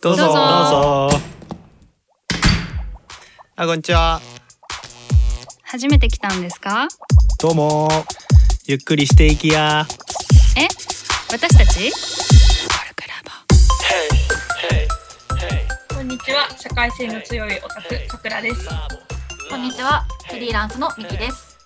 どうぞ。どうぞ。どうぞあこんにちは。初めて来たんですか？どうも。ゆっくりしていきや。え？私たち？こんにちは、社会性の強いオタク、さくらです。こんにちは、フリーランスのミキです。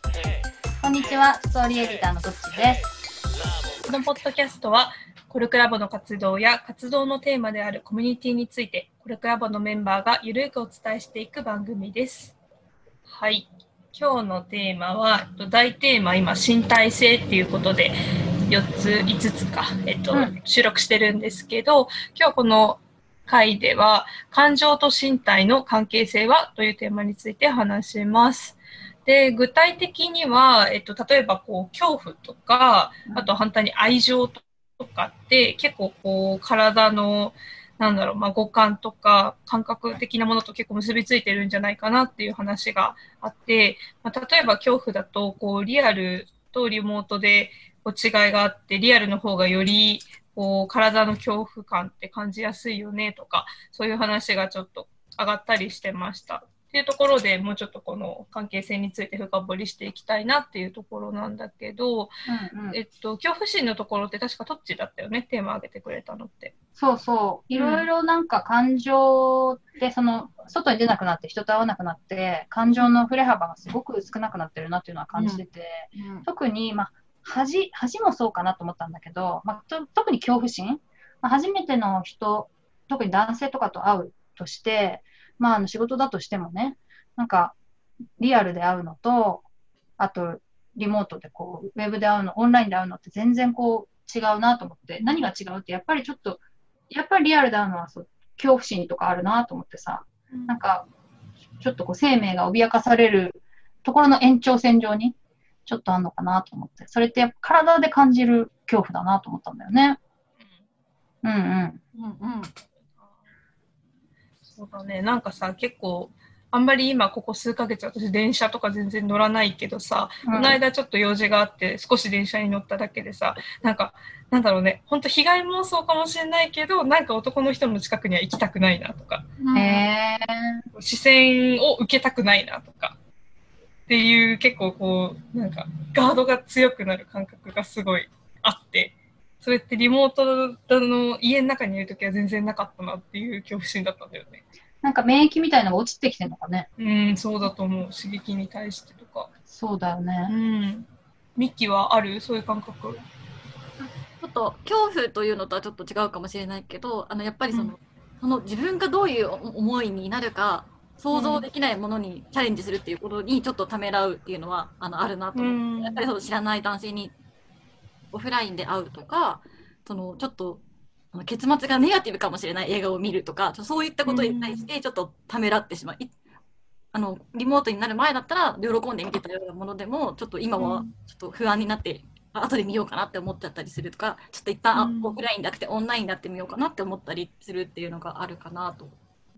こんにちは、ストーリーエディターのどっちです。このポッドキャストは、コルクラボの活動や活動のテーマであるコミュニティについて、コルクラボのメンバーがゆるくお伝えしていく番組です。はい。今日のテーマは、えっと大テーマ、今、身体性っていうことで、4つ、5つか、えっと、うん収録してるんですけど、今日この回では、感情と身体の関係性はというテーマについて話します。で、具体的には、えっと、例えば、こう、恐怖とか、あと反対に愛情ととかって、結構こう、体の、なんだろう、まあ、五感とか感覚的なものと結構結びついてるんじゃないかなっていう話があって、まあ、例えば恐怖だと、こう、リアルとリモートでこう違いがあって、リアルの方がより、こう、体の恐怖感って感じやすいよねとか、そういう話がちょっと上がったりしてました。っていうところでもうちょっとこの関係性について深掘りしていきたいなっていうところなんだけど、うんうんえっと、恐怖心のところって確かトッチだったよね、テーマ挙げてくれたのって。そうそう。いろいろなんか感情で、その、外に出なくなって、人と会わなくなって、感情の振れ幅がすごく少なくなってるなっていうのは感じてて、特に、まあ、恥、恥もそうかなと思ったんだけど、まあ、と特に恐怖心、まあ、初めての人、特に男性とかと会うとして、まあ、あの仕事だとしてもね、なんか、リアルで会うのと、あと、リモートでこう、ウェブで会うの、オンラインで会うのって全然こう、違うなと思って、何が違うって、やっぱりちょっと、やっぱりリアルで会うのはそう、恐怖心とかあるなと思ってさ、なんか、ちょっとこう、生命が脅かされるところの延長線上に、ちょっとあんのかなと思って、それってやっぱ体で感じる恐怖だなと思ったんだよね。うんうん。うんうん。そうだね、なんかさ、結構、あんまり今ここ数ヶ月私電車とか全然乗らないけどさ、うん。この間ちょっと用事があって少し電車に乗っただけでさ、なんか、なんだろうね、本当被害妄想かもしれないけど、なんか男の人の近くには行きたくないなとか、へえ視線を受けたくないなとか、っていう結構こう、なんかガードが強くなる感覚がすごいあって、それってリモートの家の中にいるときは全然なかったなっていう恐怖心だったんだよね。なんか免疫みたいなのが落ちてきてるのかね。うん、そうだと思う。刺激に対してとか。そうだようね。ん。ミッキーはある？そういう感覚？ちょっと恐怖というのとはちょっと違うかもしれないけど、あのやっぱりその、うんその自分がどういう思いになるか想像できないものにチャレンジするっていうことにちょっとためらうっていうのはあのあるなと思って、うんやっぱりその知らない男性にオフラインで会うとか、そのちょっと結末がネガティブかもしれない映画を見るとか、そういったことに対してちょっとためらってしまう。いあのリモートになる前だったら喜んで見てたようなものでもちょっと今はちょっと不安になって、あ後で見ようかなって思っちゃったりするとかちょっと一旦、オフラインじゃなくてオンラインでやってみようかなって思ったりするっていうのがあるかなと。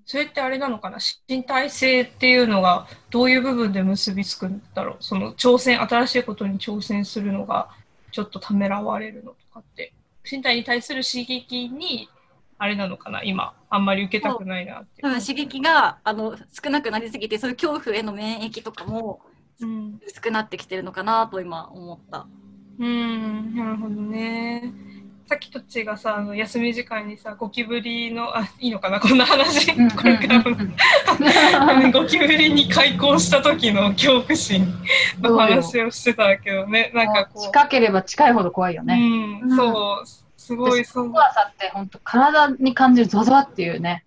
それってあれなのかな？身体性っていうのがどういう部分で結びつくんだろう？その挑戦、新しいことに挑戦するのがちょっとためらわれるのとかって。身体に対する刺激に、あれなのかな？今、あんまり受けたくないなって。多分刺激があの少なくなりすぎてそういう恐怖への免疫とかもうん。薄くなってきてるのかなと今思った。うん、なるほどね。さっきとっちがさ、あの休み時間にさ、ゴキブリの、あ、いいのかな？こんな話。これからもゴキブリに開口した時の恐怖心。の話をしてたけどね、なんかこ近ければ近いほど怖いよう、ね。うん、そう、すごい、そう。怖さって本当体に感じるゾワゾワっていうね、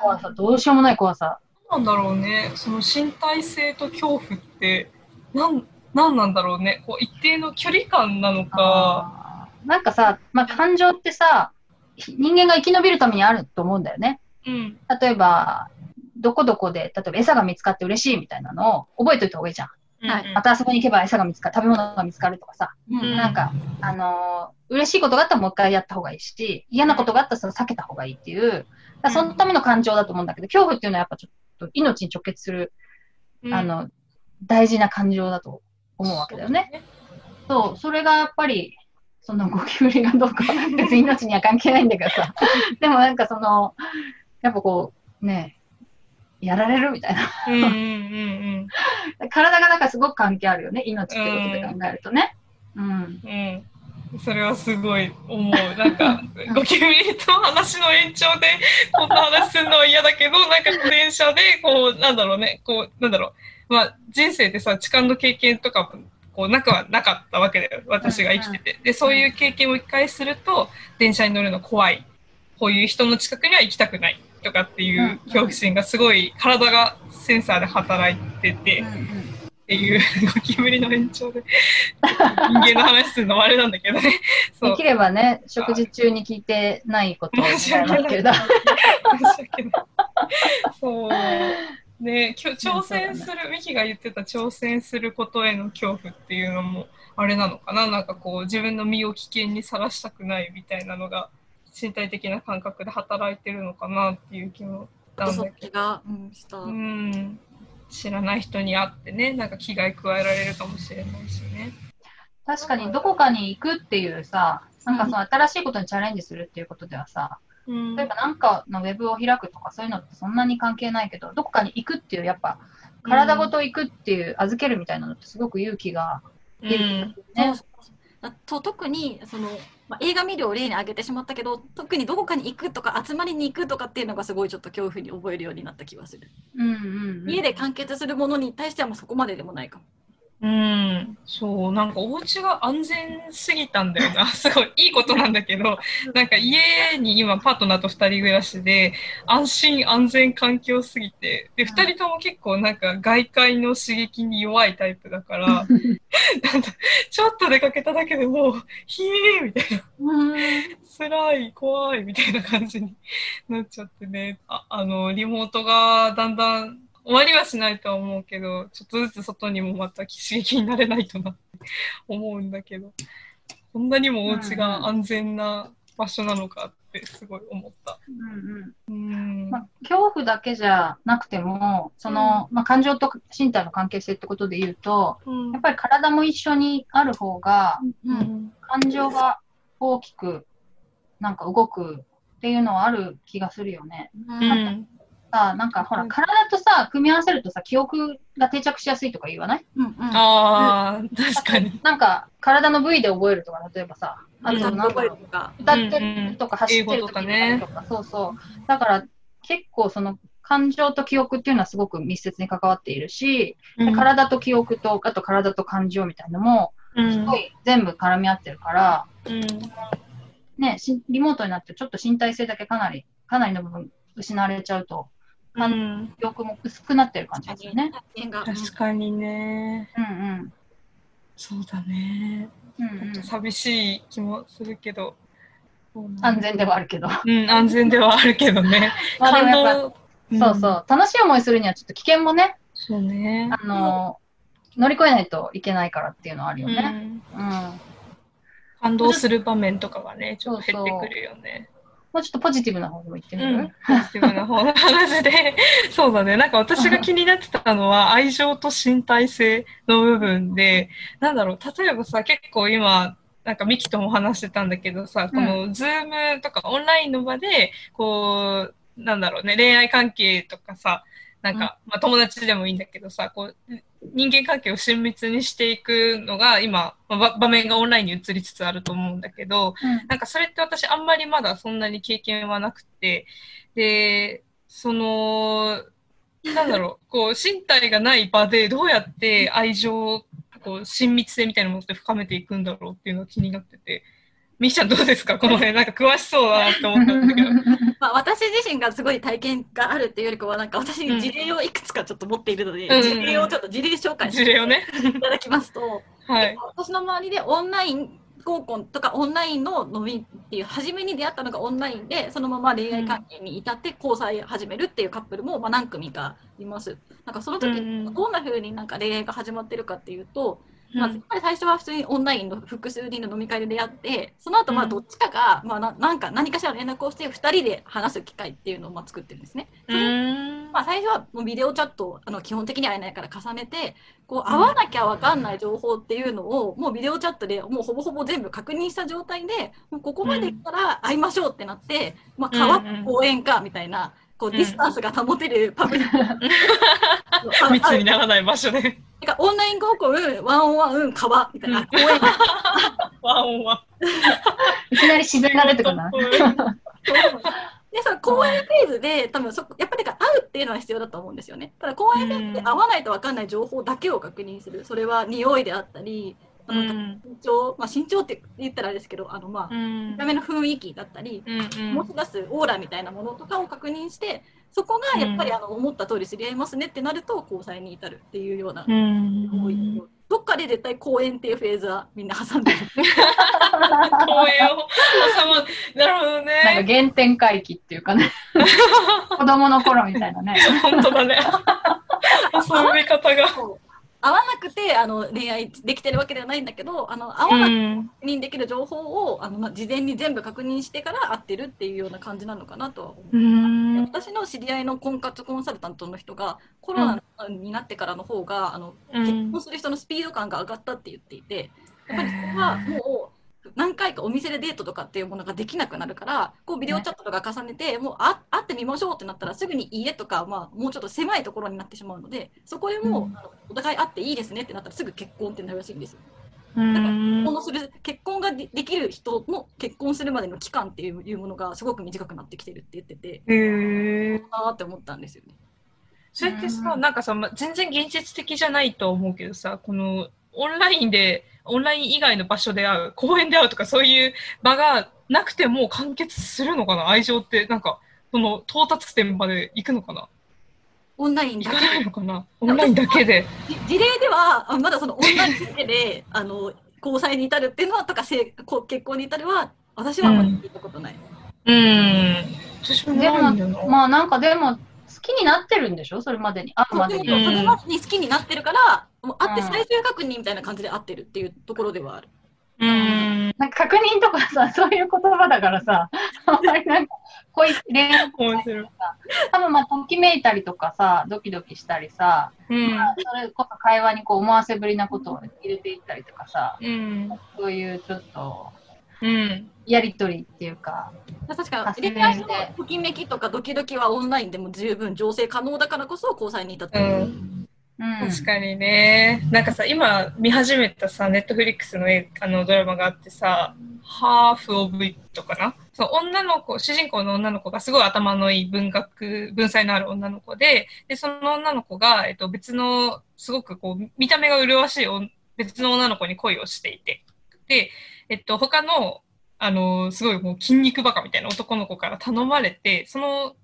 怖さ、どうしようもない怖さ。なんだろうね、その身体性と恐怖って、なん、なんなんだろうね、こう一定の距離感なのか、なんかさ、まあ、感情ってさ、ひ人間が生き延びるためにあると思うんだよね。うん、例えば、どこどこで、例えば餌が見つかって嬉しいみたいなのを覚えておいた方がいいじゃん。はいまたあそこに行けば餌が見つかる、食べ物が見つかるとかさ、うんなんか、あのー嬉しいことがあったらもう一回やった方がいいし、嫌なことがあったら避けた方がいいっていう、だそのための感情だと思うんだけど、恐怖っていうのはやっぱちょっと命に直結する、うんあの、大事な感情だと思うわけだよね。。そう、それがやっぱり、そのゴキブリがどうか、別に命には関係ないんだけどさ。でもなんかその、やっぱこう、ね、やられるみたいな。うんうんうん体がなんかすごく関係あるよね、命ってことで考えるとね。うん。うん。うん。それはすごい思う。なんか、ゴキブリと話の延長で、こんな話するのは嫌だけど、なんか電車で、こう、なんだろうね、こう、なんだろう。まあ、人生でさ、痴漢の経験とか、こう、なくはなかったわけだよ。私が生きてて。で、そういう経験を一回すると、電車に乗るの怖い。こういう人の近くには行きたくない。とかっていう恐怖心がすごい、体がセンサーで働いてて、っていうゴキブリの延長で人間の話するのもあれなんだけどね。できればね、食事中に聞いてないことを申し訳ないけど。申し訳ない そう。ね、きょ挑戦する、ミキが言ってた挑戦することへの恐怖っていうのも、あれなのかな？なんかこう、自分の身を危険にさらしたくないみたいなのが、身体的な感覚で働いてるのかなっていう気もしたんそだけど。うん、した。うん。知らない人に会ってね、なんか危害加えられるかもしれないしね。確かにどこかに行くっていうさ、なんかその新しいことにチャレンジするっていうことではさ、うん例えばなんかのウェブを開くとかそういうのってそんなに関係ないけど、どこかに行くっていう、やっぱ体ごと行くっていう、預けるみたいなのってすごく勇気がういるん。ね。そうあと特にその、まあ、映画見るを例に挙げてしまったけど特にどこかに行くとか集まりに行くとかっていうのがすごいちょっと恐怖に覚えるようになった気がする、うんうんうん、家で完結するものに対してはもうそこまででもないかもうん、そう、なんかお家が安全すぎたんだよな。すごいいいことなんだけど、なんか家に今パートナーと二人暮らしで、安心安全環境すぎて、で、二人とも結構なんか外界の刺激に弱いタイプだから、なんかちょっと出かけただけでもう、ひえーみたいな。辛い、怖い、みたいな感じになっちゃってね。ああの、リモートがだんだん終わりはしないとは思うけど、ちょっとずつ外にもまた刺激になれないとなって思うんだけど、こんなにもお家が安全な場所なのかってすごい思った。うんうんうん。まあ、恐怖だけじゃなくても、その、まあ、感情と身体の関係性ってことで言うと、うんやっぱり体も一緒にある方が、ううんん感情が大きく、なんか動くっていうのはある気がするよね。うんさあ、なんかほら、うん。体とさ、組み合わせるとさ、記憶が定着しやすいとか言わない？うんうん。ああ、確かに。なんか、体の部位で覚えるとか、例えばさ、あと歌なんか歌ってるとか走ってるとかねそうそう。だから、結構その、感情と記憶っていうのはすごく密接に関わっているし、うん。体と記憶と、あと体と感情みたいなのも、うん。すごい全部絡み合ってるから、うん。ね、しリモートになってちょっと身体性だけかなり、かなりの部分失われちゃうと、うん記憶も薄くなってる感じですよね。確かにね。うんそうだね。うん。うんうん、寂しい気もするけど。安全ではあるけど。うん、安全ではあるけどね。感動。ぱ、そうそう。楽しい思いするにはちょっと危険もね、そうね。あの、乗り越えないといけないからっていうのはあるようね。んうん。感動する場面とかがね、ちょっと減ってくるよね。もうちょっとポジティブな方でも言ってみる、うん、ポジティブな方の話で、そうだね。なんか私が気になってたのは、愛情と身体性の部分で、なんだろう、例えばさ、結構今、なんかミキとも話してたんだけどさ、この Zoom とかオンラインの場で、こう、なんだろうね、恋愛関係とかさ、なんか、まあ友達でもいいんだけどさ、こう、人間関係を親密にしていくのが今、まあば場面がオンラインに移りつつあると思うんだけど、うん。なんかそれって私あんまりまだそんなに経験はなくて、で、その、なんだろう、こう、身体がない場でどうやって愛情、こう、親密性みたいなものって深めていくんだろうっていうのが気になってて、みーちゃんどうですか？この辺、なんか詳しそうだなって思ったんだけど。まあ、私自身がすごい体験があるっていうよりかはなんか私に事例をいくつかちょっと持っているので、うん事例をちょっと事例紹介してね。いただきますと、はい。私の周りでオンライン合コンとかオンラインの飲みっていう初めに出会ったのがオンラインでそのまま恋愛関係に至って交際始めるっていうカップルもまあ何組かいます。なんかその時うんどんな風になんか恋愛が始まってるかっていうと、まあ、やっぱり最初は普通にオンラインの複数人の飲み会で出会ってその後まあうん。どっちかが、まあ、ななんか何かしら連絡をして2人で話す機会っていうのをまあ作ってるんですね。ままあ、最初はもうビデオチャットをあの基本的には会えないから重ねてこう会わなきゃ分かんない情報っていうのをもうビデオチャットでもうほぼほぼ全部確認した状態でもうここまで来たら会いましょうってなって、まあ、川か公園かみたいなこうディスタンスが保てるパブリック 密にならない場所で。なんかオンライン合コン、 one-on-one、うん、川みたいな、公園。one-on-one。いきなり自然が出てくるな。で、その公園フェーズで、多分そこ、やっぱり会うっていうのは必要だと思うんですよね。ただ公園フェーズで会わないと分かんない情報だけを確認する。それは匂いであったり、うん身長、まあ身長って言ったらあれですけど、あのまあ、うん見た目の雰囲気だったり、うん持ち出すオーラみたいなものとかを確認して、そこがやっぱりあの思った通り知り合いますねってなると交際に至るっていうような、うんどっかで絶対公園っていうフェーズはみんな挟んでる。公園を挟む。なるほどなんかね。原点回帰っていうかね、子供の頃みたいなね。本当だね。そういう見方が。合わなくてあの恋愛できてるわけではないんだけどあの合わなくて確認できる情報を、あのまあ、事前に全部確認してから会ってるっていうような感じなのかなとは思う。うん。私の知り合いの婚活コンサルタントの人がコロナになってからの方が、あのうん結婚する人のスピード感が上がったって言っていてやっぱりそれはもう何回かお店でデートとかっていうものができなくなるからこうビデオチャットとか重ねてもうあ会ってみましょうってなったらすぐに家とか、まあ、もうちょっと狭いところになってしまうのでそこでもう、お互い会っていいですねってなったらすぐ結婚ってなるらしいんですよ。うんこのする結婚がでできる人の結婚するまでの期間っていうものがすごく短くなってきてるって言ってて、へえ。ああって思ったんですよね。それってさ、うんなんかさ、ま、全然現実的じゃないと思うけどさ、このオンラインで、オンライン以外の場所で会う、公園で会うとかそういう場がなくても完結するのかな？愛情って、なんか、その到達点まで行くのかな？オンラインだけ行かないのかな？オンラインだけで。じ事例ではあまだそのオンラインだけで あの交際に至るっていうのはとかせこ結婚に至るは私はあんまり聞いたことない。うん。私もでないんだよな。も、まあなんかでも、好きになってるんでしょ？それまでに。会うまでに。うんそれまでに好きになってるから、もう会ってうん最終確認みたいな感じで会ってるっていうところではある。うん。なんか確認とかさ、そういう言葉だからさ、あんまりなんか、こういう恋愛面白い。多分まあ、ときめいたりとかさ、ドキドキしたりさ、うん。それこそ会話にこう思わせぶりなことを入れていったりとかさ、うん。そういうちょっと、うん。やりとりっていうか、確か恋愛のときめきとかドキドキはオンラインでも十分調整可能だからこそ交際に至ってる。うんうん。確かにね。なんかさ、今見始めたさ、ネットフリックスの映あのドラマがあってさ、ハーフ・オブ・イットかな？そう女の子、主人公の女の子がすごい頭のいい文学、文才のある女の子で、で、その女の子が、えっと、別の、すごくこう、見た目が麗しいお別の女の子に恋をしていて、で、えっと、他の、あの、すごいもう筋肉バカみたいな男の子から頼まれて、その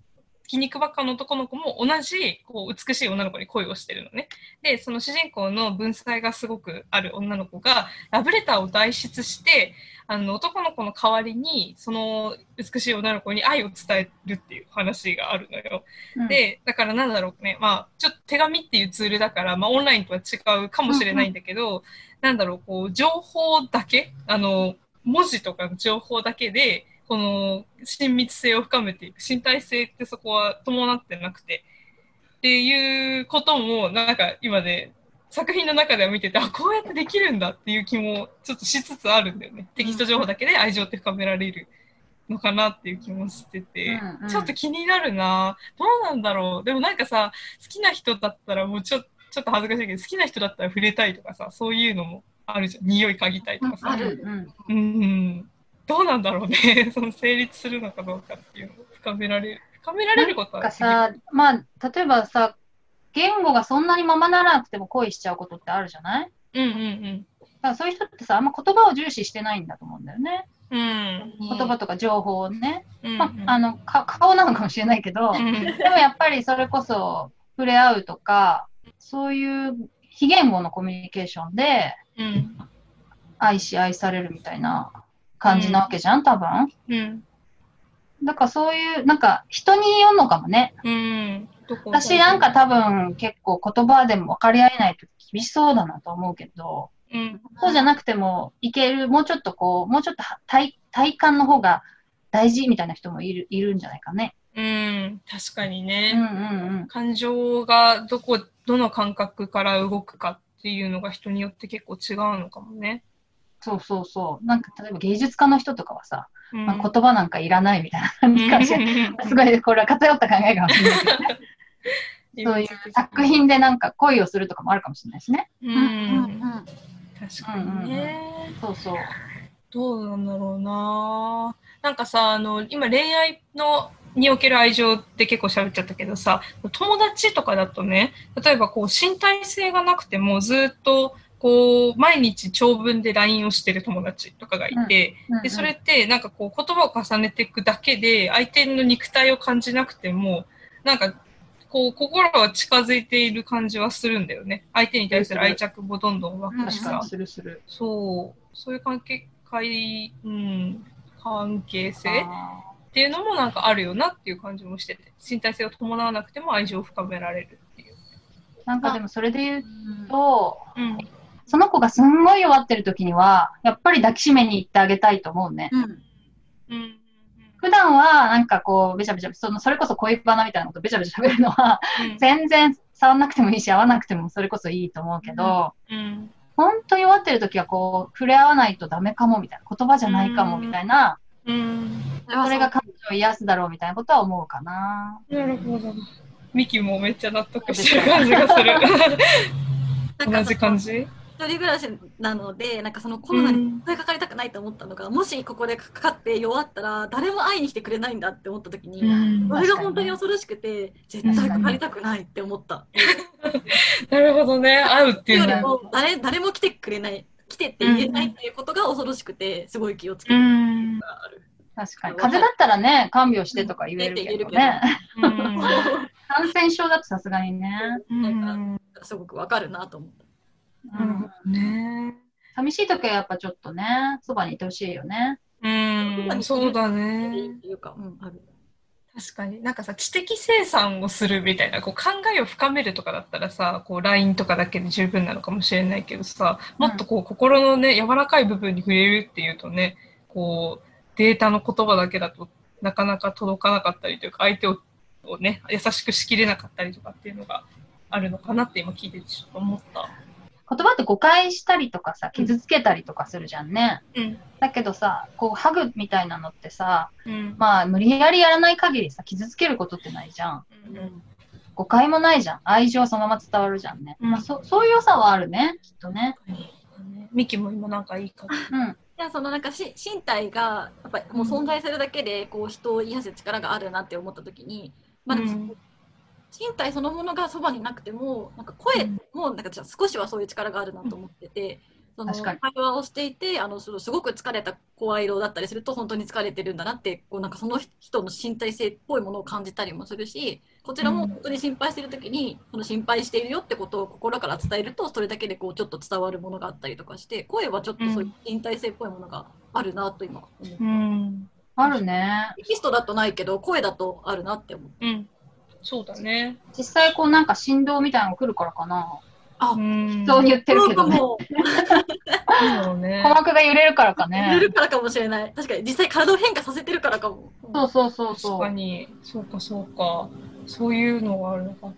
筋肉バカの男の子も同じ、こう、美しい女の子に恋をしてるのね。で、その主人公の文才がすごくある女の子が、ラブレターを代筆して、あの、男の子の代わりに、その美しい女の子に愛を伝えるっていう話があるのよ。うん、で、だからなんだろうね、まあ、ちょっと手紙っていうツールだから、まあ、オンラインとは違うかもしれないんだけど、なんだろう、こう、情報だけ、あの、文字とかの情報だけで、この親密性を深めていく、身体性ってそこは伴ってなくて、っていうことも、なんか今で、作品の中では見てて、あ、こうやってできるんだっていう気もちょっとしつつあるんだよね。テキスト情報だけで愛情って深められるのかなっていう気もしてて、うんうん。ちょっと気になるな。どうなんだろう。でもなんかさ、好きな人だったらもうちょちょっと恥ずかしいけど、好きな人だったら触れたいとかさ、そういうのもあるじゃん。匂い嗅ぎたいとかさ。うん。うんうん。どうなんだろうね。その成立するのかどうかっていうのを深められる。深められることはさ、まあ、例えばさ、言語がそんなにままならなくても恋しちゃうことってあるじゃない？うんうんだからそういう人ってさ、あんま言葉を重視してないんだと思うんだよね。うん。うん。言葉とか情報をね。うんまあ、あのか顔なのかもしれないけど、うんでもやっぱりそれこそ触れ合うとか、そういう非言語のコミュニケーションでうん。愛し愛されるみたいな感じなわけじゃん、多分。うん。だからそういう、なんか人によるのかもね。うん。私なんか多分結構言葉でも分かり合えないと厳しそうだなと思うけど、うん。そうじゃなくてもいける、もうちょっとこう、もうちょっと体体感の方が大事みたいな人もいるいるんじゃないかね。うん。ん、確かにうんね。うんうん。感情がどこ、どの感覚から動くかっていうのが人によって結構違うのかもね。そうそうそう。なんか例えば芸術家の人とかはさ、うんまあ、言葉なんかいらないみたいな感じ。すごい、これは偏った考えかもしれないけどね。そういう作品でなんか恋をするとかもあるかもしれないしね。うん、うん確かにね。そうそう。どうなんだろうな。なんかさ、あの、今恋愛の、における愛情って結構喋っちゃったけどさ、友達とかだとね、例えばこう身体性がなくてもずっとこう毎日長文で LINE をしてる友達とかがいて、うんうんでそれってなんかこう言葉を重ねていくだけで相手の肉体を感じなくてもなんかこう心は近づいている感じはするんだよね。相手に対する愛着もどんどん湧くしさ。そう。そういう関係会、うん、関係性あっていうのもなんかあるよなっていう感じもしてて身体性を伴わなくても愛情を深められるっていう。ーなんかでもそれで言うと、うん。その子がすんごい弱ってる時には、やっぱり抱きしめに行ってあげたいと思うね。うん。うん。普段はなんかこう、べちゃべちゃ、そのそれこそ恋バナみたいなことべちゃべちゃ喋るのは、うん。全然触んなくてもいいし、会わなくてもそれこそいいと思うけど、うん。本当に弱ってる時はこう、触れ合わないとダメかもみたいな、言葉じゃないかもみたいな、うんそれが感情を癒すだろうみたいなことは思うかな。なるほど。ミキもめっちゃ納得してる感じがする。同じ感じ？一人暮らしなので、なんかそのコロナに声かかりたくないと思ったのが、もしここでかかって弱ったら、誰も会いに来てくれないんだって思った時に、うんそれが本当に恐ろしくて、絶対かかりたくないって思った。なるほどね。会うっていうよりのは。も誰誰も来てくれない、来てって言えないっていうことが恐ろしくて、すごい気をつけてうん。がある。確かに。風邪だったらね、看病してとか言えるけどね。うん感染症だとさすがにね。うんすごくわかるなと思った。うん、ね寂しい時はやっぱちょっとね、そばにいてほしいよね。うん。そうだね。っていうか、うん、ある。確かになんかさ知的生産をするみたいなこう考えを深めるとかだったらさこう LINE とかだけで十分なのかもしれないけどさもっとこう心のね柔らかい部分に触れるっていうとねこうデータの言葉だけだとなかなか届かなかったりというか相手ををね優しくしきれなかったりとかっていうのがあるのかなって今聞いててちょっと思った。言葉って誤解したりとかさ、傷つけたりとかするじゃんね。うんだけどさ、こう、ハグみたいなのってさ、うんまあ、無理やりやらない限りさ、傷つけることってないじゃん。うん誤解もないじゃん。愛情はそのまま伝わるじゃんね。うんまあ、そそういう良さはあるね、きっとね。ミキも今なんかいいかうん。いやそのなんかし身体がやっぱりもう存在するだけでこう人を癒す力があるなって思った時に、まあうん。身体そのものがそばになくてもなんか声もなんかじゃあ少しはそういう力があるなと思ってて、その確か会に話をしていてあのそのすごく疲れた声色だったりすると本当に疲れてるんだなってこうなんかその人の身体性っぽいものを感じたりもするしこちらも本当に心配してる時にその心配しているよってことを心から伝えるとそれだけでこうちょっと伝わるものがあったりとかして声はちょっとそういう身体性っぽいものがあるなと今思って。うんあるね。テキストだとないけど声だとあるなって思う。うんそうだね。実際こうなんか振動みたいなのが来るからかな。あ、うんそう言ってるけどね。もそうね鼓膜が揺れるからかう揺れね。るからかもしれない。確かに実際体を変化させてるからかも。そうそうそう確そう。かに、そうかそうか。そういうのがあるのか。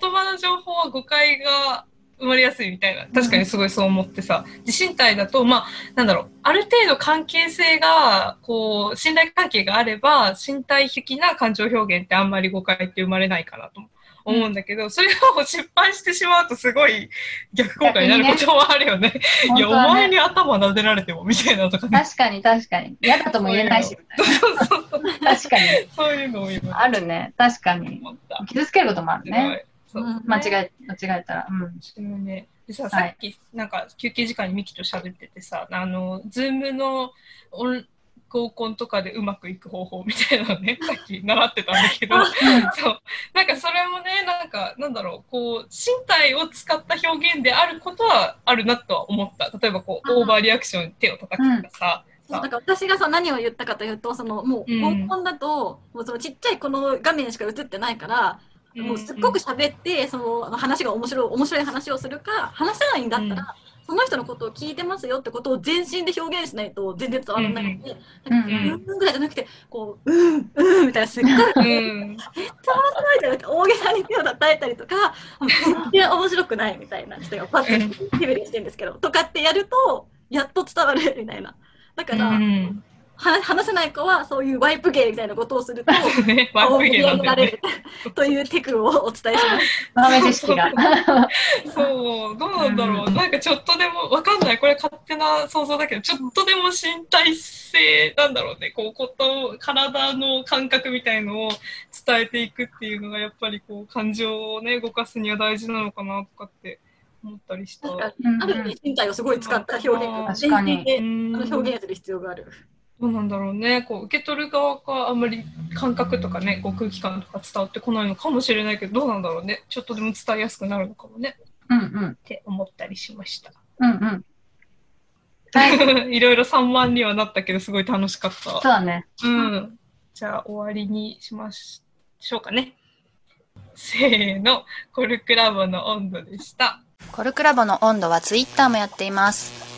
言葉の情報は誤解が生まれやすいみたいな。確かにすごいそう思ってさ。自身体だと、まあ、なんだろう、ある程度関係性が、こう、信頼関係があれば、身体的な感情表現ってあんまり誤解って生まれないかなと思うんだけど、それを失敗してしまうとすごい逆効果になることもあるよね。いや、ね前に頭撫でられてもみたいなとかね。確かに確かに。嫌だとも言えないし、そうそうそう。な確かに。そういうのを今あるね。確かに。傷つけることもあるね。そううん間違え、間違えたら。うん。ね、でさ、はいさっき、なんか、休憩時間にミキと喋っててさ、あの、 Zoom のオン合コンとかでうまくいく方法みたいなのね、さっき習ってたんだけど、そう。なんかそれもね、なんか、なんだろう、こう、身体を使った表現であることはあるなとは思った。例えば、こう、オーバーリアクションに手を叩くとかさ、そうだから私がさ何を言ったかというとそのもううん。合コンだと、もうそのちっちゃいこの画面しか映ってないから、もうすっごく喋ってその話が面白い面白い話をするか話せないんだったら、その人のことを聞いてますよってことを全身で表現しないと全然伝わらないので、うんうんうんぐらいじゃなくてこううんうんみたいなすっごいうん。喋って話さないじゃなくて大げさに手を叩いたりとか全然面白くないみたいな人がパッとヘベレしてるんですけどとかってやるとやっと伝わるみたいなだから、うん。は話せない子はそういうワイプ芸みたいなことをすると ね、ワイプ芸なんだよね。るというテクをお伝えします。豆知識が。そう、どうなんだろう。なんかちょっとでも、わかんない。これ勝手な想像だけど、ちょっとでも身体性、なんだろうね。こう、こと、体の感覚みたいのを伝えていくっていうのが、やっぱりこう、感情をね、動かすには大事なのかなとかって思ったりした。ある意味身体をすごい使った表現が確かにあの表現する必要がある。どうなんだろうね。こう、受け取る側があんまり感覚とかね、こう空気感とか伝わってこないのかもしれないけど、どうなんだろうね。ちょっとでも伝えやすくなるのかもね。うんうん。って思ったりしました。うんうん。はい。いろいろ3万にはなったけど、すごい楽しかった。そうだね。うん。じゃあ、終わりにしましょうかね。せーの、コルクラボの温度でした。コルクラボの温度はツイッターもやっています。